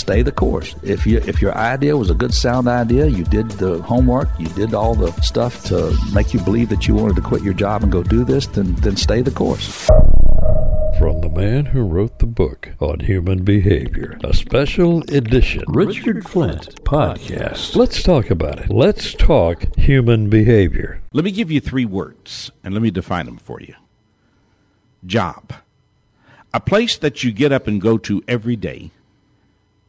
stay the course. If you if your idea was a good sound idea, you did the homework, you did all the stuff to make you believe that you wanted to quit your job and go do this, then then stay the course. From the man who wrote the book on human behavior, a special edition Richard Flint podcast. Let's talk about it. Let's talk human behavior. Let me give you three words and let me define them for you. Job. A place that you get up and go to every day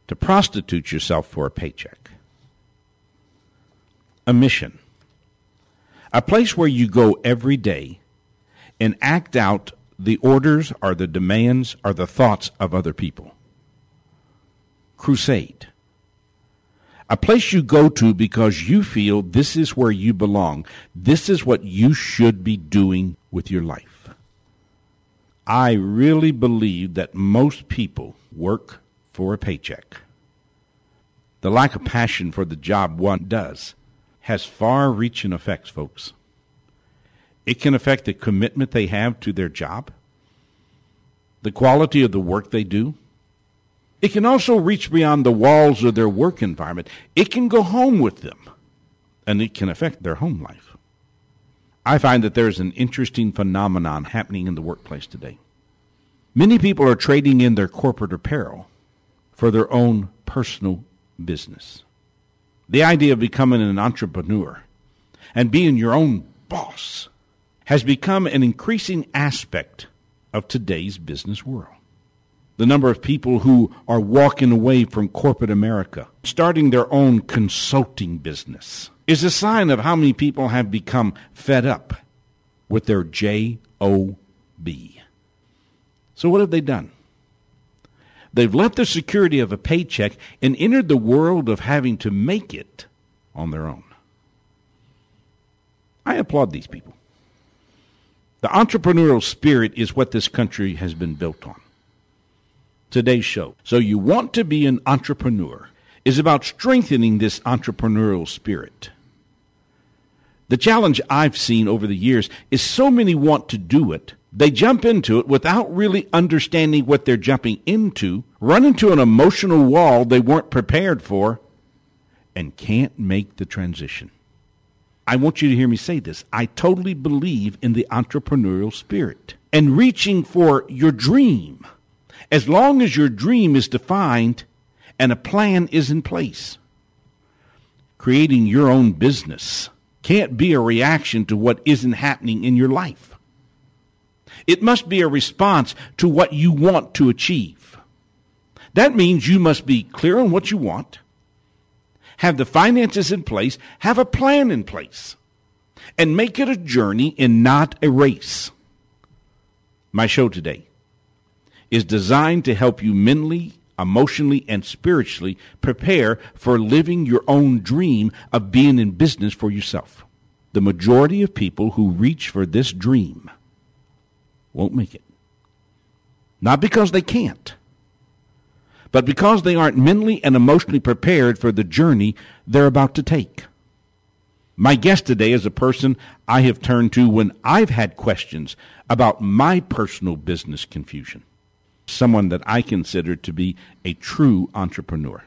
to prostitute yourself for a paycheck. A mission. A place where you go every day and act out the orders or the demands or the thoughts of other people. Crusade. A place you go to because you feel this is where you belong. This is what you should be doing with your life. I really believe that most people work for a paycheck. The lack of passion for the job one does has far reaching effects, folks. It can affect the commitment they have to their job, the quality of the work they do. It can also reach beyond the walls of their work environment. It can go home with them, and it can affect their home life. I find that there's an interesting phenomenon happening in the workplace today. Many people are trading in their corporate apparel for their own personal business. The idea of becoming an entrepreneur and being your own boss has become an increasing aspect of today's business world. The number of people who are walking away from corporate America, starting their own consulting business, is a sign of how many people have become fed up with their J-O-B. So what have they done? They've left the security of a paycheck and entered the world of having to make it on their own. I applaud these people. The entrepreneurial spirit is what this country has been built on. Today's show. So you want to be an entrepreneur is about strengthening this entrepreneurial spirit. The challenge I've seen over the years is so many want to do it, they jump into it without really understanding what they're jumping into, run into an emotional wall they weren't prepared for, and can't make the transition. I want you to hear me say this. I totally believe in the entrepreneurial spirit and reaching for your dream. As long as your dream is defined and a plan is in place. Creating your own business can't be a reaction to what isn't happening in your life. It must be a response to what you want to achieve. That means you must be clear on what you want, have the finances in place, have a plan in place, and make it a journey and not a race. My show today is designed to help you mentally, emotionally, and spiritually prepare for living your own dream of being in business for yourself. The majority of people who reach for this dream won't make it. Not because they can't but because they aren't mentally and emotionally prepared for the journey they're about to take. My guest today is a person I have turned to when I've had questions about my personal business confusion. Someone that I consider to be a true entrepreneur.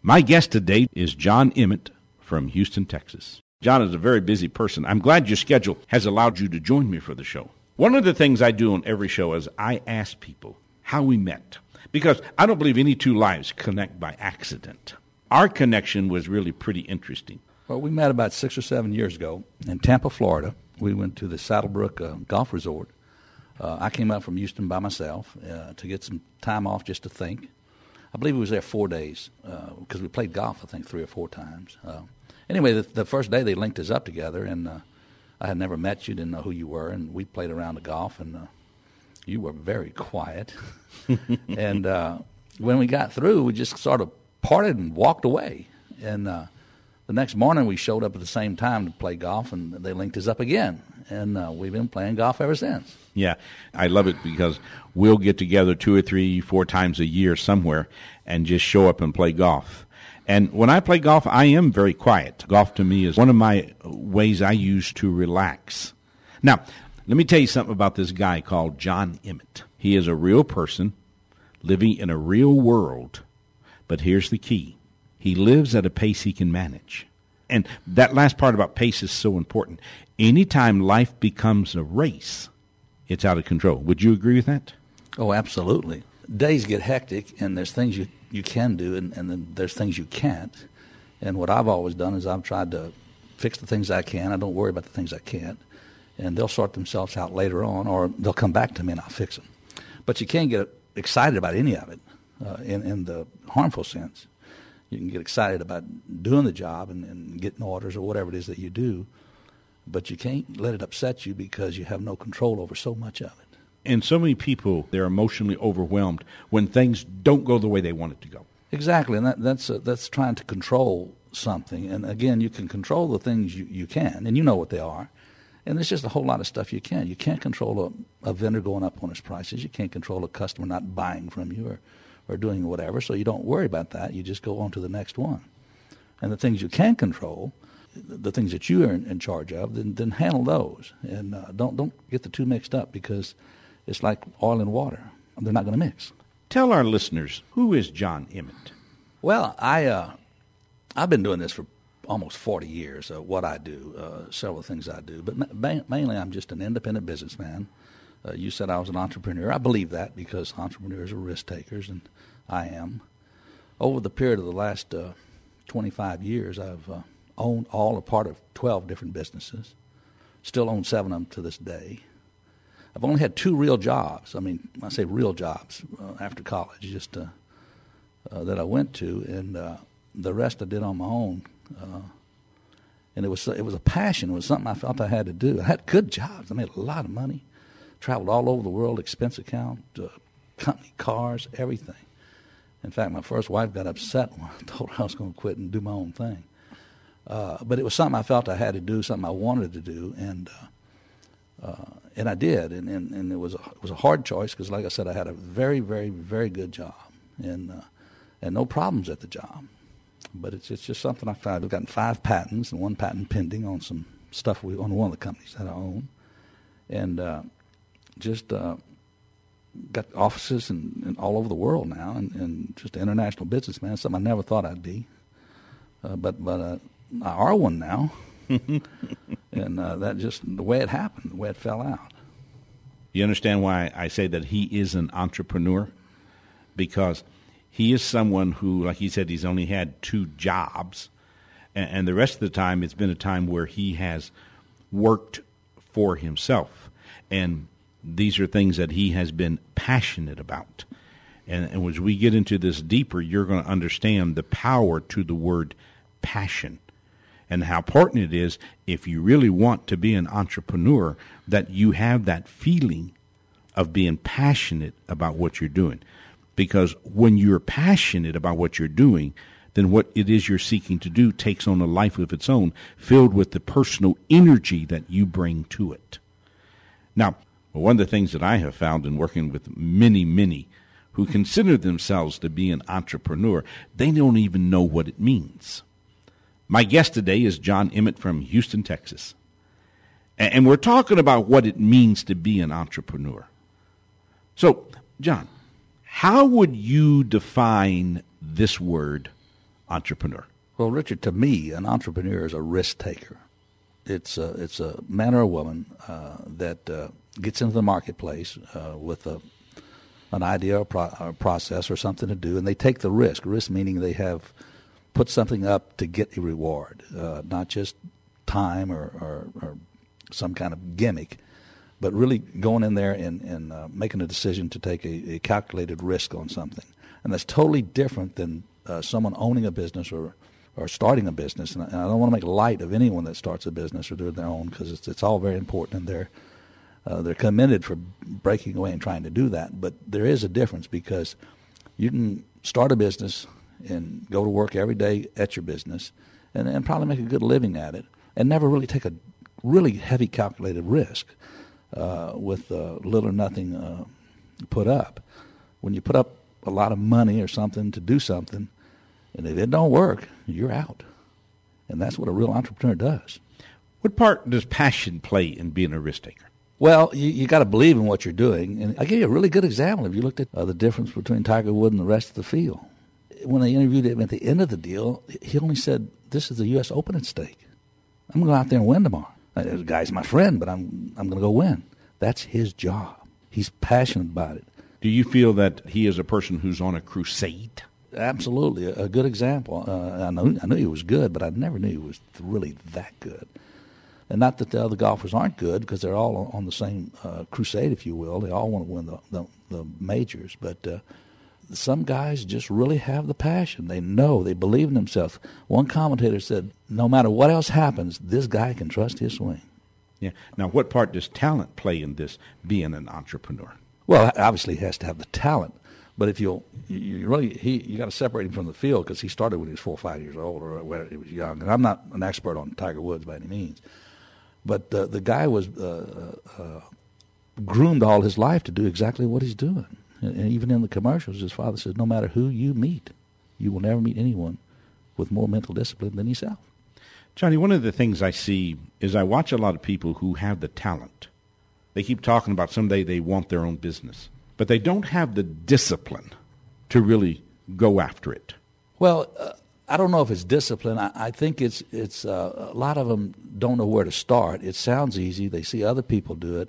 My guest today is John Emmett from Houston, Texas. John is a very busy person. I'm glad your schedule has allowed you to join me for the show. One of the things I do on every show is I ask people how we met. Because I don't believe any two lives connect by accident. Our connection was really pretty interesting. Well, we met about six or seven years ago in Tampa, Florida. We went to the Saddlebrook uh, Golf Resort. Uh, I came out from Houston by myself uh, to get some time off just to think. I believe we was there four days because uh, we played golf, I think, three or four times. Uh, anyway, the, the, first day they linked us up together, and uh, I had never met you, didn't know who you were, and we played around the golf, and you were very quiet. and uh, when we got through, we just sort of parted and walked away. And uh, the next morning, we showed up at the same time to play golf, and they linked us up again. And uh, we've been playing golf ever since. Yeah, I love it because we'll get together two or three, four times a year somewhere and just show up and play golf. And when I play golf, I am very quiet. Golf to me is one of my ways I use to relax. Now, let me tell you something about this guy called John Emmett. He is a real person living in a real world, But here's the key he lives at a pace he can manage. And that last part about pace is so important. Anytime life becomes a race, it's out of control. Would you agree with that? Oh, absolutely. Days get hectic, and there's things you, you can do, and, and then there's things you can't. And what I've always done is I've tried to fix the things I can. I don't worry about the things I can't. And they'll sort themselves out later on, or they'll come back to me and I'll fix them. But you can't get excited about any of it uh, in, in the harmful sense. You can get excited about doing the job and, and getting orders or whatever it is that you do, but you can't let it upset you because you have no control over so much of it. And so many people, they're emotionally overwhelmed when things don't go the way they want it to go. Exactly, and that, that's uh, that's trying to control something. And again, you can control the things you, you can, and you know what they are. And there's just a whole lot of stuff you can. You can't control a, a vendor going up on his prices. You can't control a customer not buying from you or, or doing whatever. So you don't worry about that. You just go on to the next one. And the things you can control, the things that you are in, in charge of, then, then handle those. And uh, don't don't get the two mixed up because it's like oil and water. They're not going to mix. Tell our listeners who is John Emmett. Well, I uh, I've been doing this for almost 40 years. Uh, what I do, uh, several things I do, but ma- mainly I'm just an independent businessman. Uh, you said I was an entrepreneur. I believe that because entrepreneurs are risk takers, and I am. Over the period of the last uh, 25 years, I've uh, owned all or part of 12 different businesses. Still own seven of them to this day. I've only had two real jobs. I mean, I say real jobs uh, after college, just uh, uh, that I went to, and the rest I did on my own. And it was it was a passion. It was something I felt I had to do. I had good jobs. I made a lot of money. Traveled all over the world, expense account, uh, company cars, everything. In fact, my first wife got upset when I told her I was going to quit and do my own thing. but it was something I felt I had to do, something I wanted to do, and uh, and I did, and, and, and it was a, it was a hard choice because, like I said, I had a very, very, very good job, and uh, and no problems at the job. But it's it's just something I found. I've gotten five patents and one patent pending on some stuff we on one of the companies that I own, and uh, just uh, got offices in, in, all over the world now, and, and just an international businessman. Something I never thought I'd be, uh, but but uh, I are one now. and uh, that just the way it happened, the way it fell out. You understand why I say that he is an entrepreneur? Because he is someone who, like he said, he's only had two jobs, and, and the rest of the time it's been a time where he has worked for himself. And these are things that he has been passionate about. And, and as we get into this deeper, you're going to understand the power to the word passion and how important it is if you really want to be an entrepreneur that you have that feeling of being passionate about what you're doing. Because when you're passionate about what you're doing, then what it is you're seeking to do takes on a life of its own, filled with the personal energy that you bring to it. Now, one of the things that I have found in working with many, many who consider themselves to be an entrepreneur, they don't even know what it means. My guest today is John Emmett from Houston, Texas. And we're talking about what it means to be an entrepreneur. So, John, how would you define this word, entrepreneur? Well, Richard, to me, an entrepreneur is a risk taker. It's a, it's a man or a woman uh, that uh, gets into the marketplace uh, with a, an idea or, pro- or process or something to do, and they take the risk. Risk meaning they have put something up to get a reward, uh, not just time or, or, or, some kind of gimmick, but really going in there and, and uh, making a decision to take a, a, calculated risk on something. And that's totally different than uh, someone owning a business or, or starting a business. And I, and I don't want to make light of anyone that starts a business or doing their own because it's, it's all very important and they're, uh, they're commended for breaking away and trying to do that. But there is a difference because you can start a business – and go to work every day at your business and, and probably make a good living at it and never really take a really heavy calculated risk uh, with uh, little or nothing uh, put up. When you put up a lot of money or something to do something, and if it don't work, you're out. And that's what a real entrepreneur does. What part does passion play in being a risk taker? Well, you, you got to believe in what you're doing. And I'll give you a really good example. If you looked at uh, the difference between Tiger Wood and the rest of the field, when they interviewed him at the end of the deal, he only said, "This is the U.S. Open at stake. I'm going to go out there and win tomorrow. The guy's my friend, but I'm I'm going to go win. That's his job. He's passionate about it. Do you feel that he is a person who's on a crusade? Absolutely, a, good example. Uh, I know I knew he was good, but I never knew he was really that good. And not that the other golfers aren't good, because they're all on, on the same uh, crusade, if you will. They all want to win the the, the majors, but. Uh, some guys just really have the passion. They know, they believe in themselves. One commentator said, no matter what else happens, this guy can trust his swing. Yeah. Now, what part does talent play in this being an entrepreneur? Well, obviously, he has to have the talent. But if you'll, you, really, he, you got to separate him from the field because he started when he was four or five years old or when he was young. And I'm not an expert on Tiger Woods by any means. But uh, the guy was uh, uh, groomed all his life to do exactly what he's doing. And, and even in the commercials, his father says, no matter who you meet, you will never meet anyone with more mental discipline than yourself. Johnny, one of the things I see is I watch a lot of people who have the talent. They keep talking about someday they want their own business, but they don't have the discipline to really go after it. Well, uh, I don't know if it's discipline. I, I think it's it's uh, a lot of them don't know where to start. It sounds easy. They see other people do it.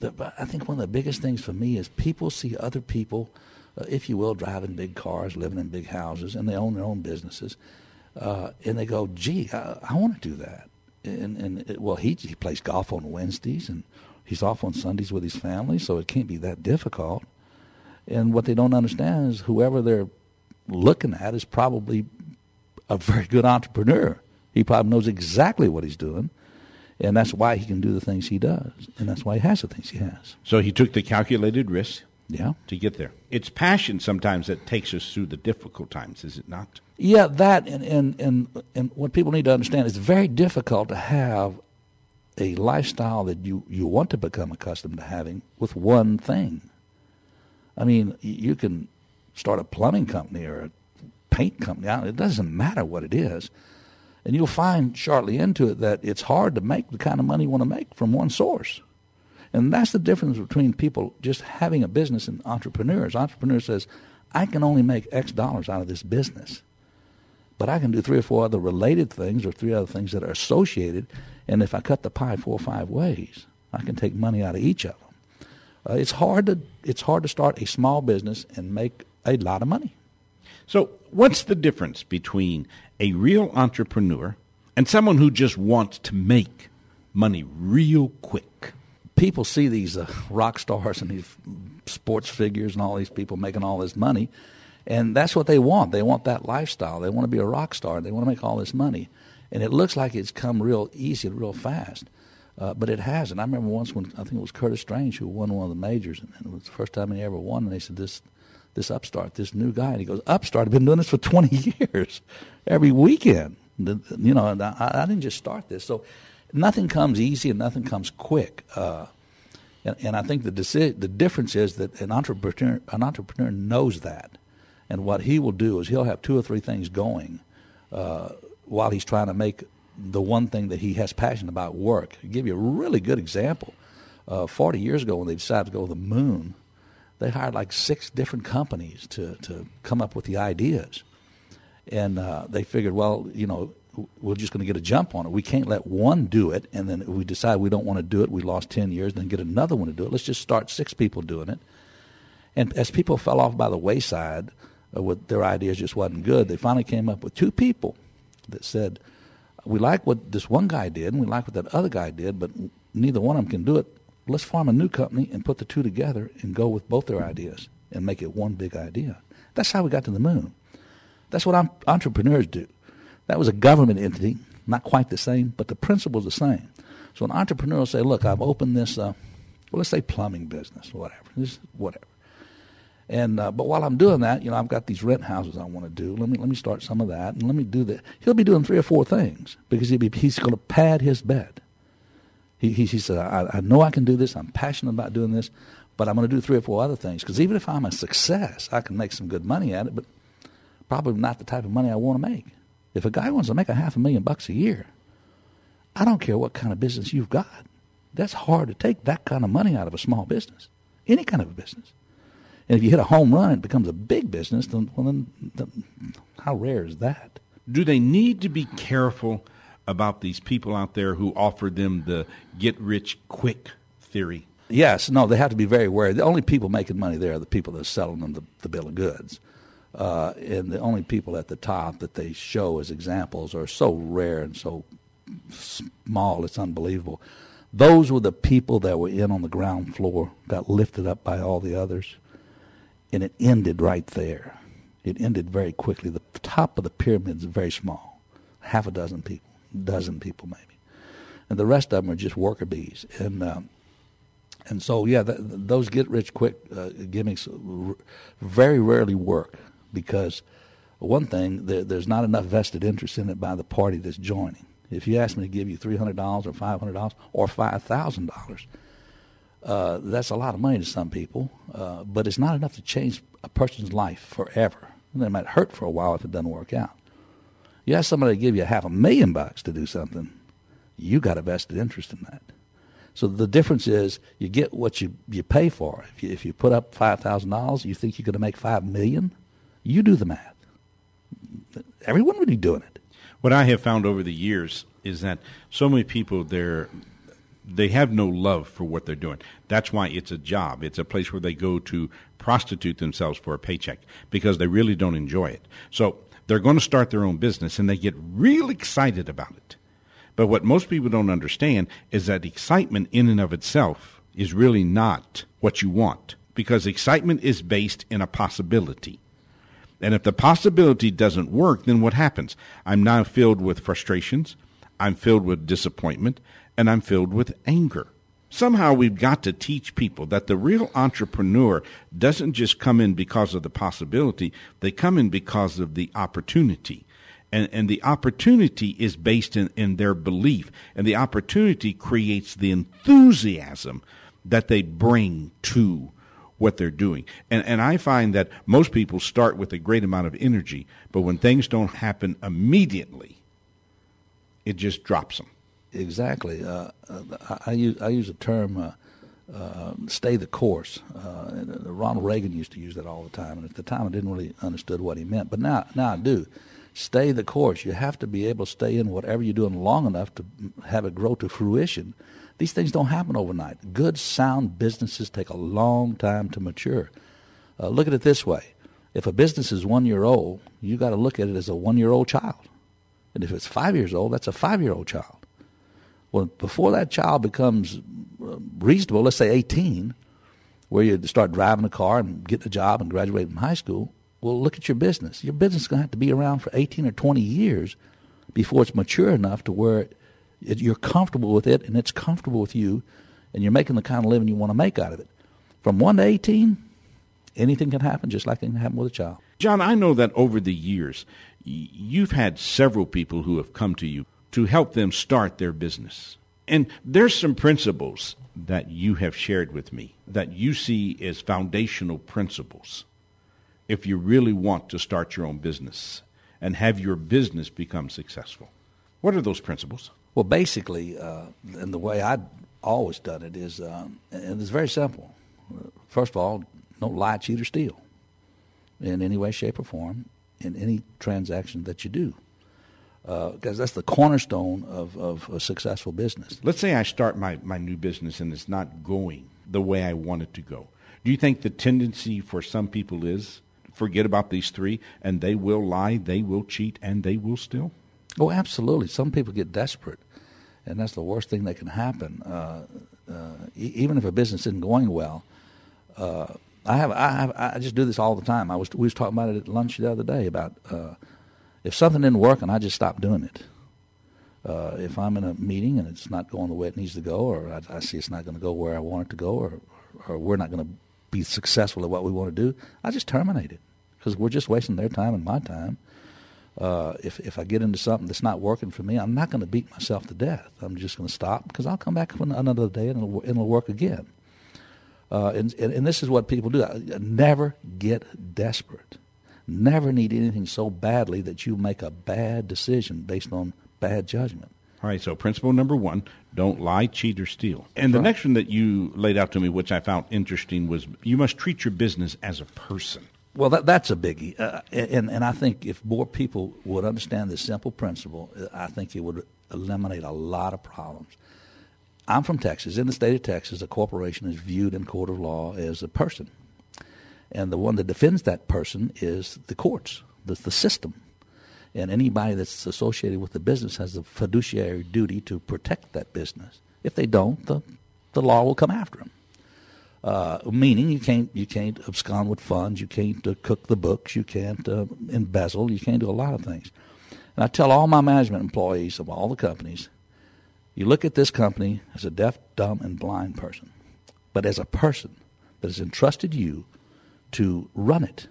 The, but I think one of the biggest things for me is people see other people, uh, if you will, driving big cars, living in big houses, and they own their own businesses, uh, and they go, "Gee, I, I want to do that." And, and it, well, he he plays golf on Wednesdays, and he's off on Sundays with his family, so it can't be that difficult. And what they don't understand is whoever they're looking at is probably a very good entrepreneur. He probably knows exactly what he's doing, and that's why he can do the things he does, and that's why he has the things he has. So he took the calculated risk Yeah. to get there. It's passion sometimes that takes us through the difficult times, is it not? Yeah, that and, and, and, and what people need to understand is it's very difficult to have a lifestyle that you, you want to become accustomed to having with one thing. I mean, you can start a plumbing company or a paint company. It doesn't matter what it is. And you'll find shortly into it that it's hard to make the kind of money you want to make from one source. And that's the difference between people just having a business and entrepreneurs. Entrepreneur says, I can only make X dollars out of this business. But I can do three or four other related things or three other things that are associated. And if I cut the pie four or five ways, I can take money out of each of them. Uh, it's hard to it's hard to start a small business and make a lot of money. So, what's the difference between a real entrepreneur and someone who just wants to make money real quick? people see these uh, rock stars and these sports figures and all these people making all this money, and that's what they want. They want that lifestyle. They want to be a rock star. They want to make all this money, and it looks like it's come real easy real fast, uh, but it hasn't. I remember once when I think it was Curtis Strange who won one of the majors, and it was the first time he ever won. And they said this. This upstart, this new guy, and he goes, "Upstart, I've been doing this for 20 years, every weekend. The- You know, and I, I didn't just start this. So, nothing comes easy and nothing comes quick. Uh, and, and I think the deci- the difference is that an entrepreneur an entrepreneur knows that, and what he will do is he'll have two or three things going uh, while he's trying to make the one thing that he has passion about work. I'll give you a really good example. Uh, Forty years ago, when they decided to go to the moon, they hired like six different companies to to come up with the ideas and uh, they figured, well, you know, we're just going to get a jump on it. We can't let one do it, and then we decide we don't want to do it. We lost ten years, then get another one to do it. Let's just start six people doing it. And as people fell off by the wayside, uh, with their ideas just wasn't good, they finally came up with two people that said, "We like what this one guy did, and we like what that other guy did, but neither one of them can do it. Let's form a new company and put the two together and go with both their ideas and make it one big idea." That's how we got to the moon. That's what entrepreneurs do. That was a government entity, not quite the same, but the principle's the same. So an entrepreneur will say, "Look, I've opened this, uh, well, let's say plumbing business, whatever, this, whatever." And uh, but while I'm doing that, you know, I've got these rent houses I want to do. Let me let me start some of that, and let me do that. He'll be doing three or four things because he'll be, he's going to pad his bed. He he, he said, I, "I know I can do this. I'm passionate about doing this, but I'm going to do three or four other things because even if I'm a success, I can make some good money at it, but probably not the type of money I want to make. If a guy wants to make a half a million bucks a year, I don't care what kind of business you've got. That's hard to take that kind of money out of a small business, any kind of a business. And if you hit a home run, it becomes a big business. Then, well, then, then how rare is that? Do they need to be careful about these people out there who offer them the get rich quick theory? Yes, no, they have to be very wary. The only people making money there are the people that are selling them the, the bill of goods. Uh, and the only people at the top that they show as examples are so rare and so small, it's unbelievable. Those were the people that were in on the ground floor, got lifted up by all the others, and it ended right there. It ended very quickly. The top of the pyramid is very small, half a dozen people, dozen people maybe, and the rest of them are just worker bees. And um, and so yeah, th- those get rich quick uh, gimmicks very rarely work because one thing there, there's not enough vested interest in it by the party that's joining. If you ask me to give you three hundred dollars or five hundred dollars or five thousand uh, that's a lot of money to some people, uh, but it's not enough to change a person's life forever. It might hurt for a while if it doesn't work out. You ask somebody to give you half a million bucks to do something, you got a vested interest in that. So the difference is you get what you, you pay for. If you, if you put up five thousand dollars, you think you're going to make 5 million? You do the math. Everyone would be doing it. What I have found over the years is that so many people they're they have no love for what they're doing. That's why it's a job. It's a place where they go to prostitute themselves for a paycheck because they really don't enjoy it. So they're going to start their own business and they get real excited about it. But what most people don't understand is that excitement in and of itself is really not what you want because excitement is based in a possibility. And if the possibility doesn't work, then what happens? I'm now filled with frustrations, I'm filled with disappointment, and I'm filled with anger. Somehow we've got to teach people that the real entrepreneur doesn't just come in because of the possibility, they come in because of the opportunity. And, and the opportunity is based in, in their belief, and the opportunity creates the enthusiasm that they bring to what they're doing. And, and I find that most people start with a great amount of energy, but when things don't happen immediately, it just drops them. Exactly. Uh, I, I, use I use a term, uh, uh, "stay the course." Uh, Ronald Reagan used to use that all the time, and at the time I didn't really understood what he meant, but now now I do. Stay the course. You have to be able to stay in whatever you're doing long enough to have it grow to fruition these things don't happen overnight. Good, sound businesses take a long time to mature. Uh, look at it this way: if a business is one year old, you got to look at it as a one-year-old child, and if it's five years old, that's a five-year-old child. Well, before that child becomes uh, reasonable, let's say 18, where you start driving a car and getting a job and graduating from high school, well, look at your business. Your business is going to have to be around for 18 or 20 years before it's mature enough to where it, you're comfortable with it, and it's comfortable with you, and you're making the kind of living you want to make out of it. From 1 to 18, anything can happen, just like it can happen with a child. John, I know that over the years, you've had several people who have come to you to help them start their business. And there's some principles that you have shared with me that you see as foundational principles if you really want to start your own business and have your business become successful. What are those principles? Well, basically, uh, and the way I've always done it is, um, and it's very simple. First of all, don't lie, cheat, or steal in any way, shape, or form in any transaction that you do. Because uh, that's the cornerstone of, of a successful business. Let's say I start my, my new business and it's not going the way I want it to go. Do you think the tendency for some people is forget about these three and they will lie, they will cheat, and they will steal? Oh, absolutely. Some people get desperate, and that's the worst thing that can happen. Uh, uh, e- even if a business isn't going well, uh, I have I have I just do this all the time. I was we was talking about it at lunch the other day about uh, if something didn't work and I just stop doing it. Uh, if I'm in a meeting and it's not going the way it needs to go, or I, I see it's not going to go where I want it to go, or or we're not going to be successful at what we want to do, I just terminate it because we're just wasting their time and my time uh, if if I get into something that's not working for me, I'm not going to beat myself to death. I'm just going to stop because I'll come back another day and it'll, it'll work again. Uh, and, and, and this is what people do. Never get desperate. Never need anything so badly that you make a bad decision based on bad judgment. All right, so principle number one don't lie, cheat, or steal. And the next one that you laid out to me, which I found interesting, was you must treat your business as a person. Well, that, that's a biggie, uh, and and I think if more people would understand this simple principle, uh, I think it would eliminate a lot of problems. I'm from Texas. In the state of Texas, a corporation is viewed in court of law as a person, and the one that defends that person is the courts, the, the system, and anybody that's associated with the business has a fiduciary duty to protect that business. If they don't, the the law will come after them. Uh, meaning you can't you can't abscond with funds, you can't uh, cook the books, you can't uh, embezzle, you can't do a lot of things. And I tell all my management employees of all the companies, you look at this company as a deaf, dumb, and blind person, but as a person that has entrusted you to run it.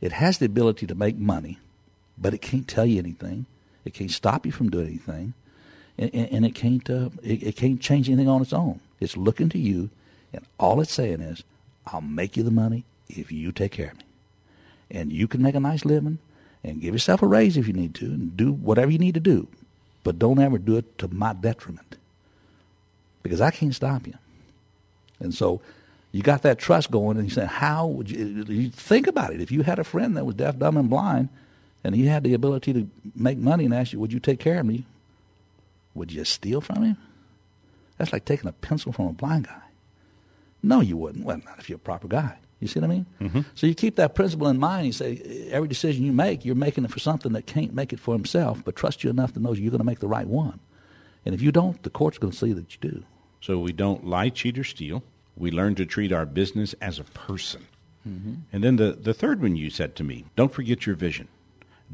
It has the ability to make money, but it can't tell you anything. It can't stop you from doing anything, and, and it can't uh, it, it can't change anything on its own. It's looking to you and all it's saying is, I'll make you the money if you take care of me. And you can make a nice living and give yourself a raise if you need to and do whatever you need to do. But don't ever do it to my detriment. Because I can't stop you. And so you got that trust going and you said, how would you, you think about it. If you had a friend that was deaf, dumb, and blind, and he had the ability to make money and ask you, would you take care of me? Would you steal from him? That's like taking a pencil from a blind guy. No, you wouldn't. Well, not if you're a proper guy. You see what I mean? Mm-hmm. So you keep that principle in mind. You say every decision you make, you're making it for something that can't make it for himself, but trust you enough to know you're going to make the right one. And if you don't, the court's going to see that you do. So we don't lie, cheat, or steal. We learn to treat our business as a person. Mm-hmm. And then the, the third one you said to me don't forget your vision.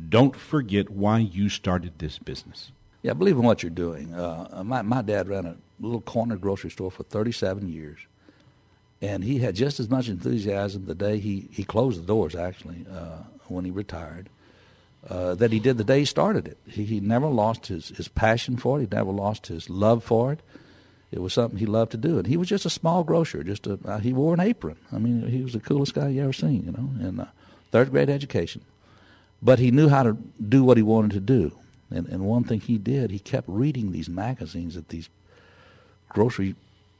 Don't forget why you started this business. Yeah, I believe in what you're doing. Uh, my, my dad ran a little corner grocery store for 37 years and he had just as much enthusiasm the day he, he closed the doors, actually, uh, when he retired, uh, that he did the day he started it. He, he never lost his, his passion for it. He never lost his love for it. It was something he loved to do. And he was just a small grocer. Just a, uh, He wore an apron. I mean, he was the coolest guy you ever seen, you know, and uh, third grade education. But he knew how to do what he wanted to do. And, and one thing he did, he kept reading these magazines that these grocery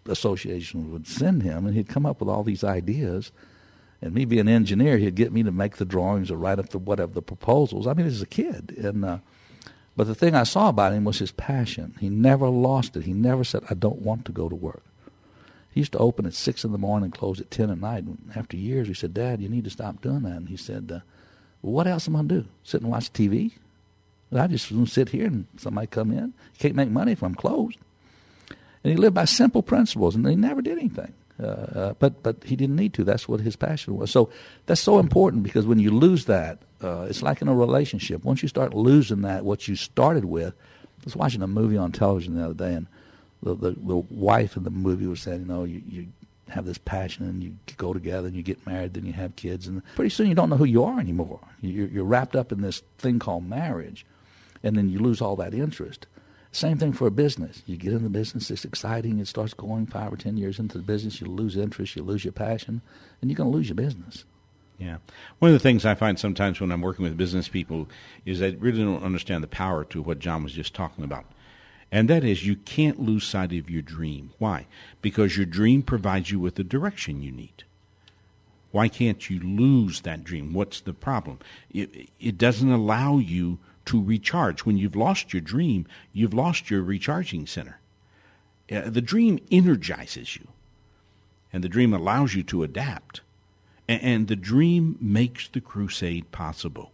association would send him, and he'd come up with all these ideas. And me being an engineer, he'd get me to make the drawings or write up the whatever the proposals. I mean, as a kid, and uh, but the thing I saw about him was his passion. He never lost it. He never said, "I don't want to go to work." He used to open at six in the morning and close at ten at night. And after years, he said, "Dad, you need to stop doing that." And he said, uh, well, "What else am I gonna do? Sit and watch TV? I just sit here and somebody come in. You can't make money if I'm closed." and he lived by simple principles, and he never did anything. Uh, uh, but but he didn't need to. That's what his passion was. So that's so important because when you lose that, uh, it's like in a relationship. Once you start losing that, what you started with. I was watching a movie on television the other day, and the the, the wife in the movie was saying, you know, you, you have this passion and you go together and you get married, then you have kids, and pretty soon you don't know who you are anymore. You're, you're wrapped up in this thing called marriage, and then you lose all that interest. Same thing for a business. You get in the business, it's exciting, it starts going five or ten years into the business, you lose interest, you lose your passion, and you're going to lose your business. Yeah. One of the things I find sometimes when I'm working with business people is they really don't understand the power to what John was just talking about. And that is you can't lose sight of your dream. Why? Because your dream provides you with the direction you need. Why can't you lose that dream? What's the problem? It, it doesn't allow you to recharge. When you've lost your dream, you've lost your recharging center. Uh, the dream energizes you, and the dream allows you to adapt, and, and the dream makes the crusade possible.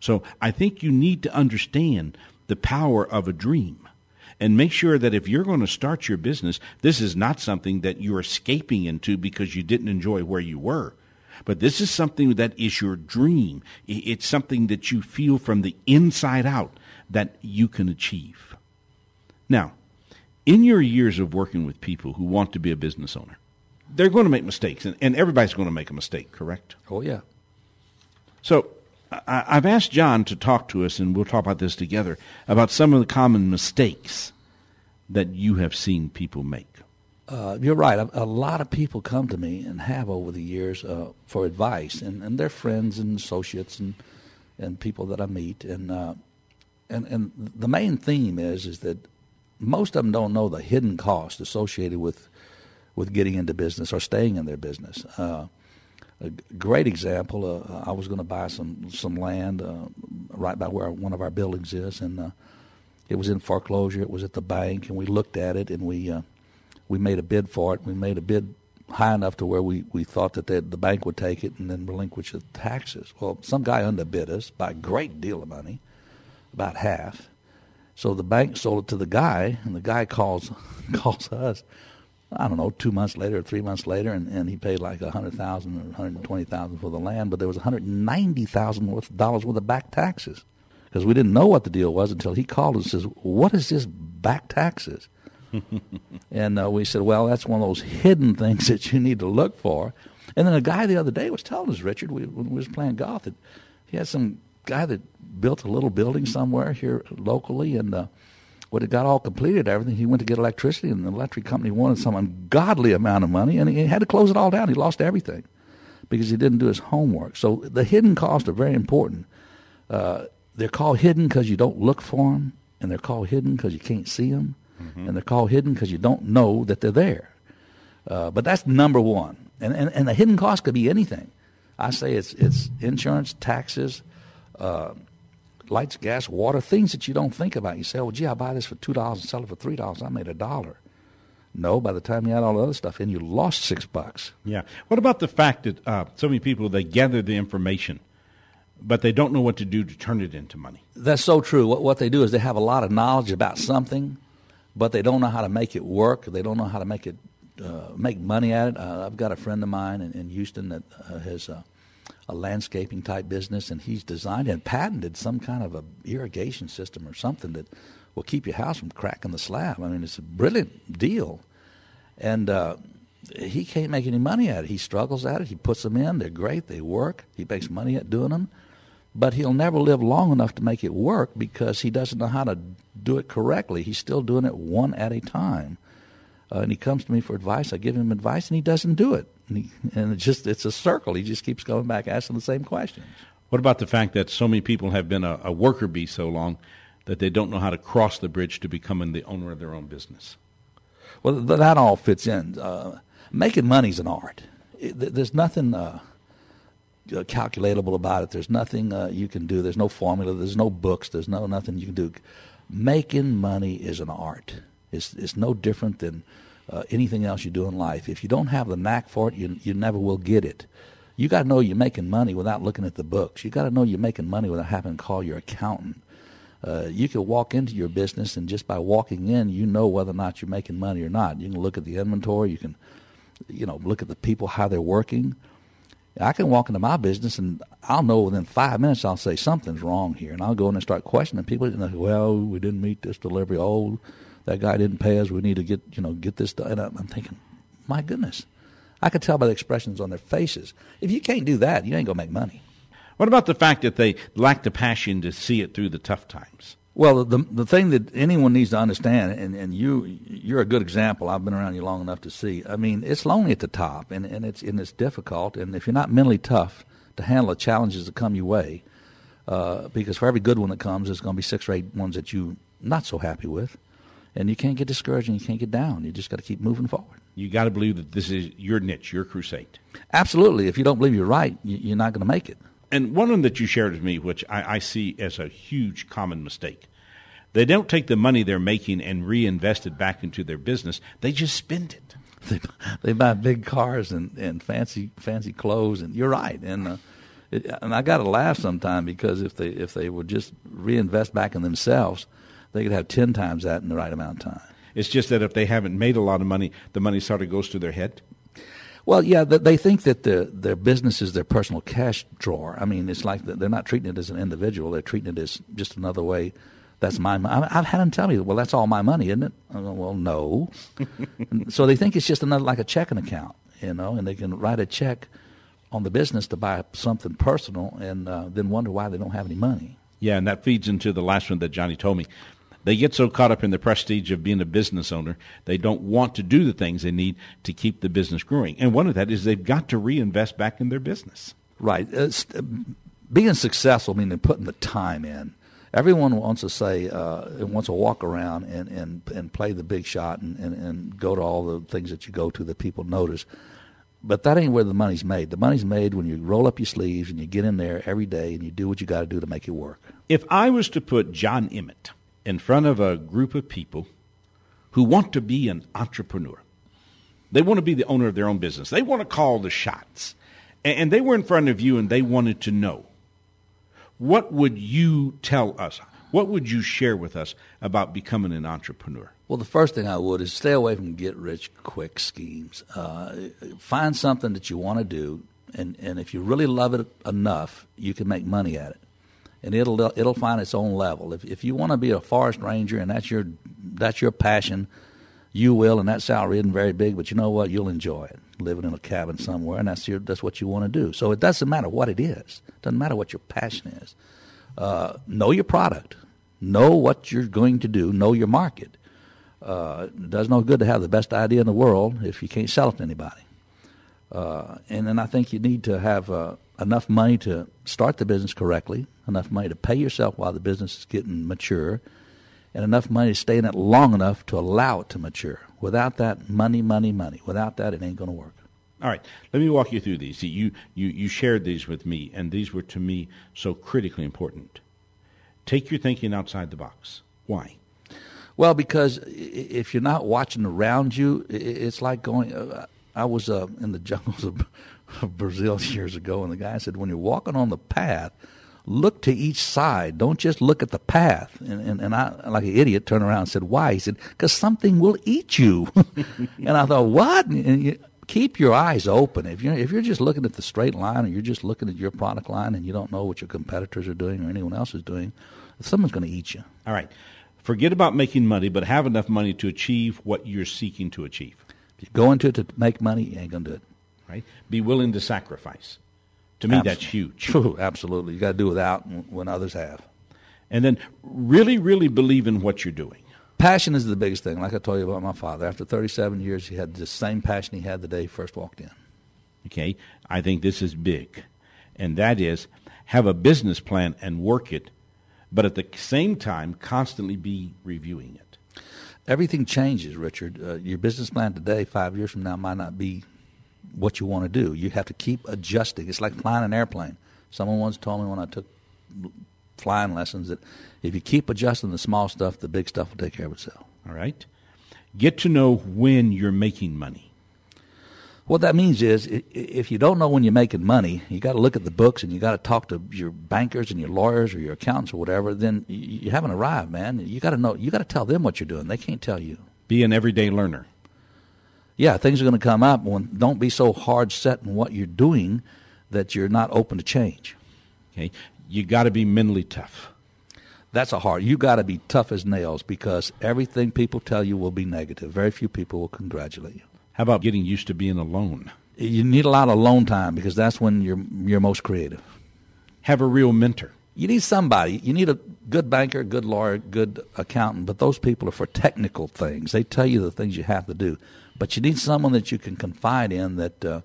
So I think you need to understand the power of a dream and make sure that if you're going to start your business, this is not something that you're escaping into because you didn't enjoy where you were. But this is something that is your dream. It's something that you feel from the inside out that you can achieve. Now, in your years of working with people who want to be a business owner, they're going to make mistakes, and, and everybody's going to make a mistake, correct? Oh, yeah. So I, I've asked John to talk to us, and we'll talk about this together, about some of the common mistakes that you have seen people make uh, you're right. A, a, lot of people come to me and have over the years uh, for advice, and, and they're friends and associates and and people that I meet, and uh, and and the main theme is is that most of them don't know the hidden cost associated with with getting into business or staying in their business. Uh, a great example. Uh, I was going to buy some some land uh, right by where one of our buildings is, and it was in foreclosure. It was at the bank, and we looked at it, and we we made a bid for it. We made a bid high enough to where we, we thought that the bank would take it and then relinquish the taxes. Well, some guy underbid us by a great deal of money, about half. So the bank sold it to the guy, and the guy calls calls us I don't know, two months later or three months later, and, and he paid like a hundred thousand or hundred and twenty thousand for the land, but there was a hundred ninety thousand worth dollars worth of back taxes because we didn't know what the deal was until he called and says, "What is this back taxes?" and uh, we said, "Well, that's one of those hidden things that you need to look for." And then a guy the other day was telling us, Richard, we, when we was playing golf, that he had some guy that built a little building somewhere here locally, and uh, when it got all completed, everything, he went to get electricity, and the electric company wanted some ungodly amount of money, and he had to close it all down. He lost everything because he didn't do his homework. So the hidden costs are very important. Uh, they're called hidden because you don't look for them, and they're called hidden because you can't see them, mm-hmm. and they're called hidden because you don't know that they're there. Uh, but that's number one. And, and, and the hidden cost could be anything. I say it's, it's insurance, taxes, uh, lights, gas, water, things that you don't think about. You say, "Oh, gee, I buy this for two dollars and sell it for three dollars. I made a dollar." No, by the time you add all the other stuff in, you lost six bucks. Yeah. What about the fact that uh, so many people they gather the information, but they don't know what to do to turn it into money? That's so true. What what they do is they have a lot of knowledge about something, but they don't know how to make it work. They don't know how to make it uh, make money at it. Uh, I've got a friend of mine in, in Houston that uh, has uh, a landscaping type business, and he's designed and patented some kind of a irrigation system or something that will keep your house from cracking the slab. I mean, it's a brilliant deal, and uh, he can't make any money at it. He struggles at it. He puts them in. They're great. They work. He makes money at doing them, but he'll never live long enough to make it work because he doesn't know how to do it correctly. He's still doing it one at a time. Uh, and he comes to me for advice. I give him advice, and he doesn't do it. And, he, and it's just it's a circle. He just keeps going back asking the same questions. What about the fact that so many people have been a, a worker bee so long that they don't know how to cross the bridge to becoming the owner of their own business? Well, that all fits in. Uh, making money is an art. It, there's nothing uh, uh, calculatable about it. There's nothing uh, you can do. There's no formula. There's no books. There's no nothing you can do. Making money is an art. It's, it's no different than uh, anything else you do in life. If you don't have the knack for it, you, you never will get it. You got to know you're making money without looking at the books. You got to know you're making money without having to call your accountant. Uh, you can walk into your business and just by walking in, you know whether or not you're making money or not. You can look at the inventory. You can, you know, look at the people how they're working. I can walk into my business and I'll know within five minutes I'll say something's wrong here, and I'll go in and start questioning people. And they say, "Well, we didn't meet this delivery. Oh, that guy didn't pay us. We need to get you know get this done. And I'm thinking, my goodness, I could tell by the expressions on their faces. If you can't do that, you ain't gonna make money. What about the fact that they lack the passion to see it through the tough times? Well, the the thing that anyone needs to understand, and, and you you're a good example. I've been around you long enough to see. I mean, it's lonely at the top, and, and it's and it's difficult. And if you're not mentally tough to handle the challenges that come your way, uh, because for every good one that comes, there's going to be six or eight ones that you're not so happy with and you can't get discouraged and you can't get down. You just got to keep moving forward. You got to believe that this is your niche, your crusade. Absolutely. If you don't believe you're right, you're not going to make it. And one of them that you shared with me, which I, I see as a huge common mistake, they don't take the money they're making and reinvest it back into their business. They just spend it. They, they buy big cars and, and fancy fancy clothes, and you're right. And uh, it, and I got to laugh sometimes because if they if they would just reinvest back in themselves, they could have 10 times that in the right amount of time. It's just that if they haven't made a lot of money, the money sort of goes to their head. Well, yeah, they think that their their business is their personal cash drawer. I mean, it's like they're not treating it as an individual; they're treating it as just another way. That's my. I've had them tell me, "Well, that's all my money, isn't it?" Go, well, no. so they think it's just another like a checking account, you know, and they can write a check on the business to buy something personal, and uh, then wonder why they don't have any money. Yeah, and that feeds into the last one that Johnny told me. They get so caught up in the prestige of being a business owner, they don't want to do the things they need to keep the business growing. And one of that is they've got to reinvest back in their business. Right. Uh, being successful means putting the time in. Everyone wants to say, uh, wants to walk around and, and, and play the big shot and, and, and go to all the things that you go to that people notice. but that ain't where the money's made. The money's made when you roll up your sleeves and you get in there every day and you do what you got to do to make it work. If I was to put John Emmett in front of a group of people who want to be an entrepreneur, they want to be the owner of their own business, they want to call the shots, and they were in front of you and they wanted to know, what would you tell us? What would you share with us about becoming an entrepreneur? Well, the first thing I would is stay away from get rich quick schemes. Uh, find something that you want to do, and, and if you really love it enough, you can make money at it, and it'll it'll find its own level. If if you want to be a forest ranger and that's your that's your passion, you will, and that salary isn't very big, but you know what? You'll enjoy it living in a cabin somewhere, and that's your that's what you want to do. So it doesn't matter what it is. It doesn't matter what your passion is. Uh, know your product. Know what you're going to do. Know your market. Uh, it does no good to have the best idea in the world if you can't sell it to anybody. Uh, and then I think you need to have uh, enough money to start the business correctly, enough money to pay yourself while the business is getting mature, and enough money to stay in it long enough to allow it to mature. Without that, money, money, money. Without that, it ain't going to work. All right, let me walk you through these. See, you, you, you shared these with me, and these were to me so critically important. Take your thinking outside the box. Why? Well, because if you're not watching around you, it's like going. Uh, I was uh, in the jungles of, of Brazil years ago, and the guy said, when you're walking on the path, look to each side. Don't just look at the path. And, and, and I, like an idiot, turned around and said, why? He said, because something will eat you. and I thought, what? And you, keep your eyes open. If you're, if you're just looking at the straight line or you're just looking at your product line and you don't know what your competitors are doing or anyone else is doing, someone's going to eat you. All right. Forget about making money, but have enough money to achieve what you're seeking to achieve. If you go into it to make money, you ain't going to do it. Right? Be willing to sacrifice. To me, that's huge. True, absolutely. You got to do without when others have. And then really, really believe in what you're doing. Passion is the biggest thing. Like I told you about my father. After 37 years, he had the same passion he had the day he first walked in. Okay, I think this is big. And that is have a business plan and work it, but at the same time, constantly be reviewing it. Everything changes, Richard. Uh, your business plan today, five years from now, might not be what you want to do. You have to keep adjusting. It's like flying an airplane. Someone once told me when I took flying lessons that if you keep adjusting the small stuff, the big stuff will take care of itself. All right. Get to know when you're making money. What that means is, if you don't know when you're making money, you got to look at the books and you got to talk to your bankers and your lawyers or your accountants or whatever. Then you haven't arrived, man. You got to know. You got to tell them what you're doing. They can't tell you. Be an everyday learner yeah, things are going to come up. When, don't be so hard set in what you're doing that you're not open to change. Okay, you got to be mentally tough. That's a hard. You got to be tough as nails because everything people tell you will be negative. Very few people will congratulate you. How about getting used to being alone? You need a lot of alone time because that's when you're you're most creative. Have a real mentor. You need somebody. You need a good banker, good lawyer, good accountant, but those people are for technical things. They tell you the things you have to do. But you need someone that you can confide in, that uh,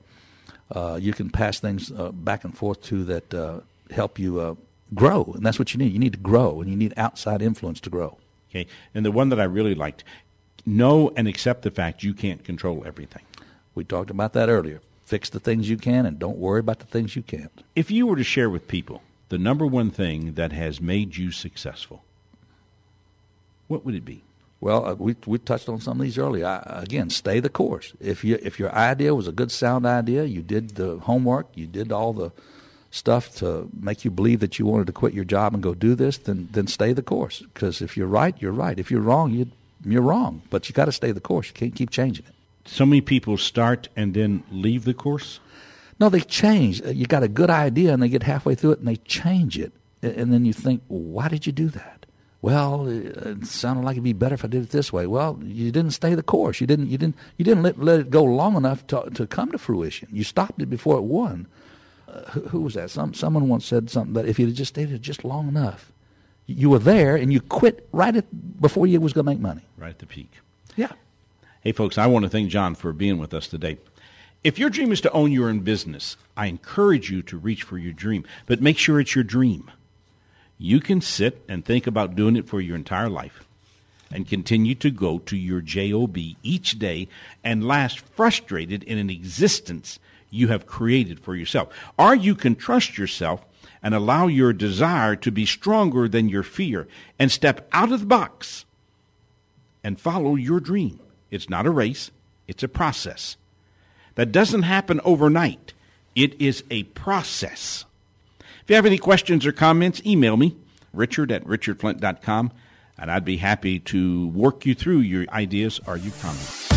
uh, you can pass things uh, back and forth to, that uh, help you uh, grow. And that's what you need. You need to grow, and you need outside influence to grow. Okay. And the one that I really liked know and accept the fact you can't control everything. We talked about that earlier. Fix the things you can, and don't worry about the things you can't. If you were to share with people the number one thing that has made you successful, what would it be? Well, uh, we we touched on some of these earlier. I, again, stay the course. If you if your idea was a good sound idea, you did the homework, you did all the stuff to make you believe that you wanted to quit your job and go do this, then then stay the course. Because if you're right, you're right. If you're wrong, you you're wrong. But you got to stay the course. You can't keep changing it. So many people start and then leave the course. No, they change. You got a good idea, and they get halfway through it, and they change it, and then you think, why did you do that? Well, it sounded like it'd be better if I did it this way. Well, you didn't stay the course. You didn't. You didn't. You didn't let, let it go long enough to to come to fruition. You stopped it before it won. Uh, who, who, was that? Some someone once said something that if you had just stayed it just long enough, you were there and you quit right at before you was going to make money. Right at the peak. Yeah. Hey, folks, I want to thank John for being with us today. If your dream is to own your own business, I encourage you to reach for your dream, but make sure it's your dream. You can sit and think about doing it for your entire life. and continue to go to your job each day and last frustrated in an existence you have created for yourself. Or you can trust yourself and allow your desire to be stronger than your fear and step out of the box and follow your dream. It's not a race. It's a process. That doesn't happen overnight. It is a process if you have any questions or comments email me richard at richardflint.com and I'd be happy to work you through your ideas or your comments.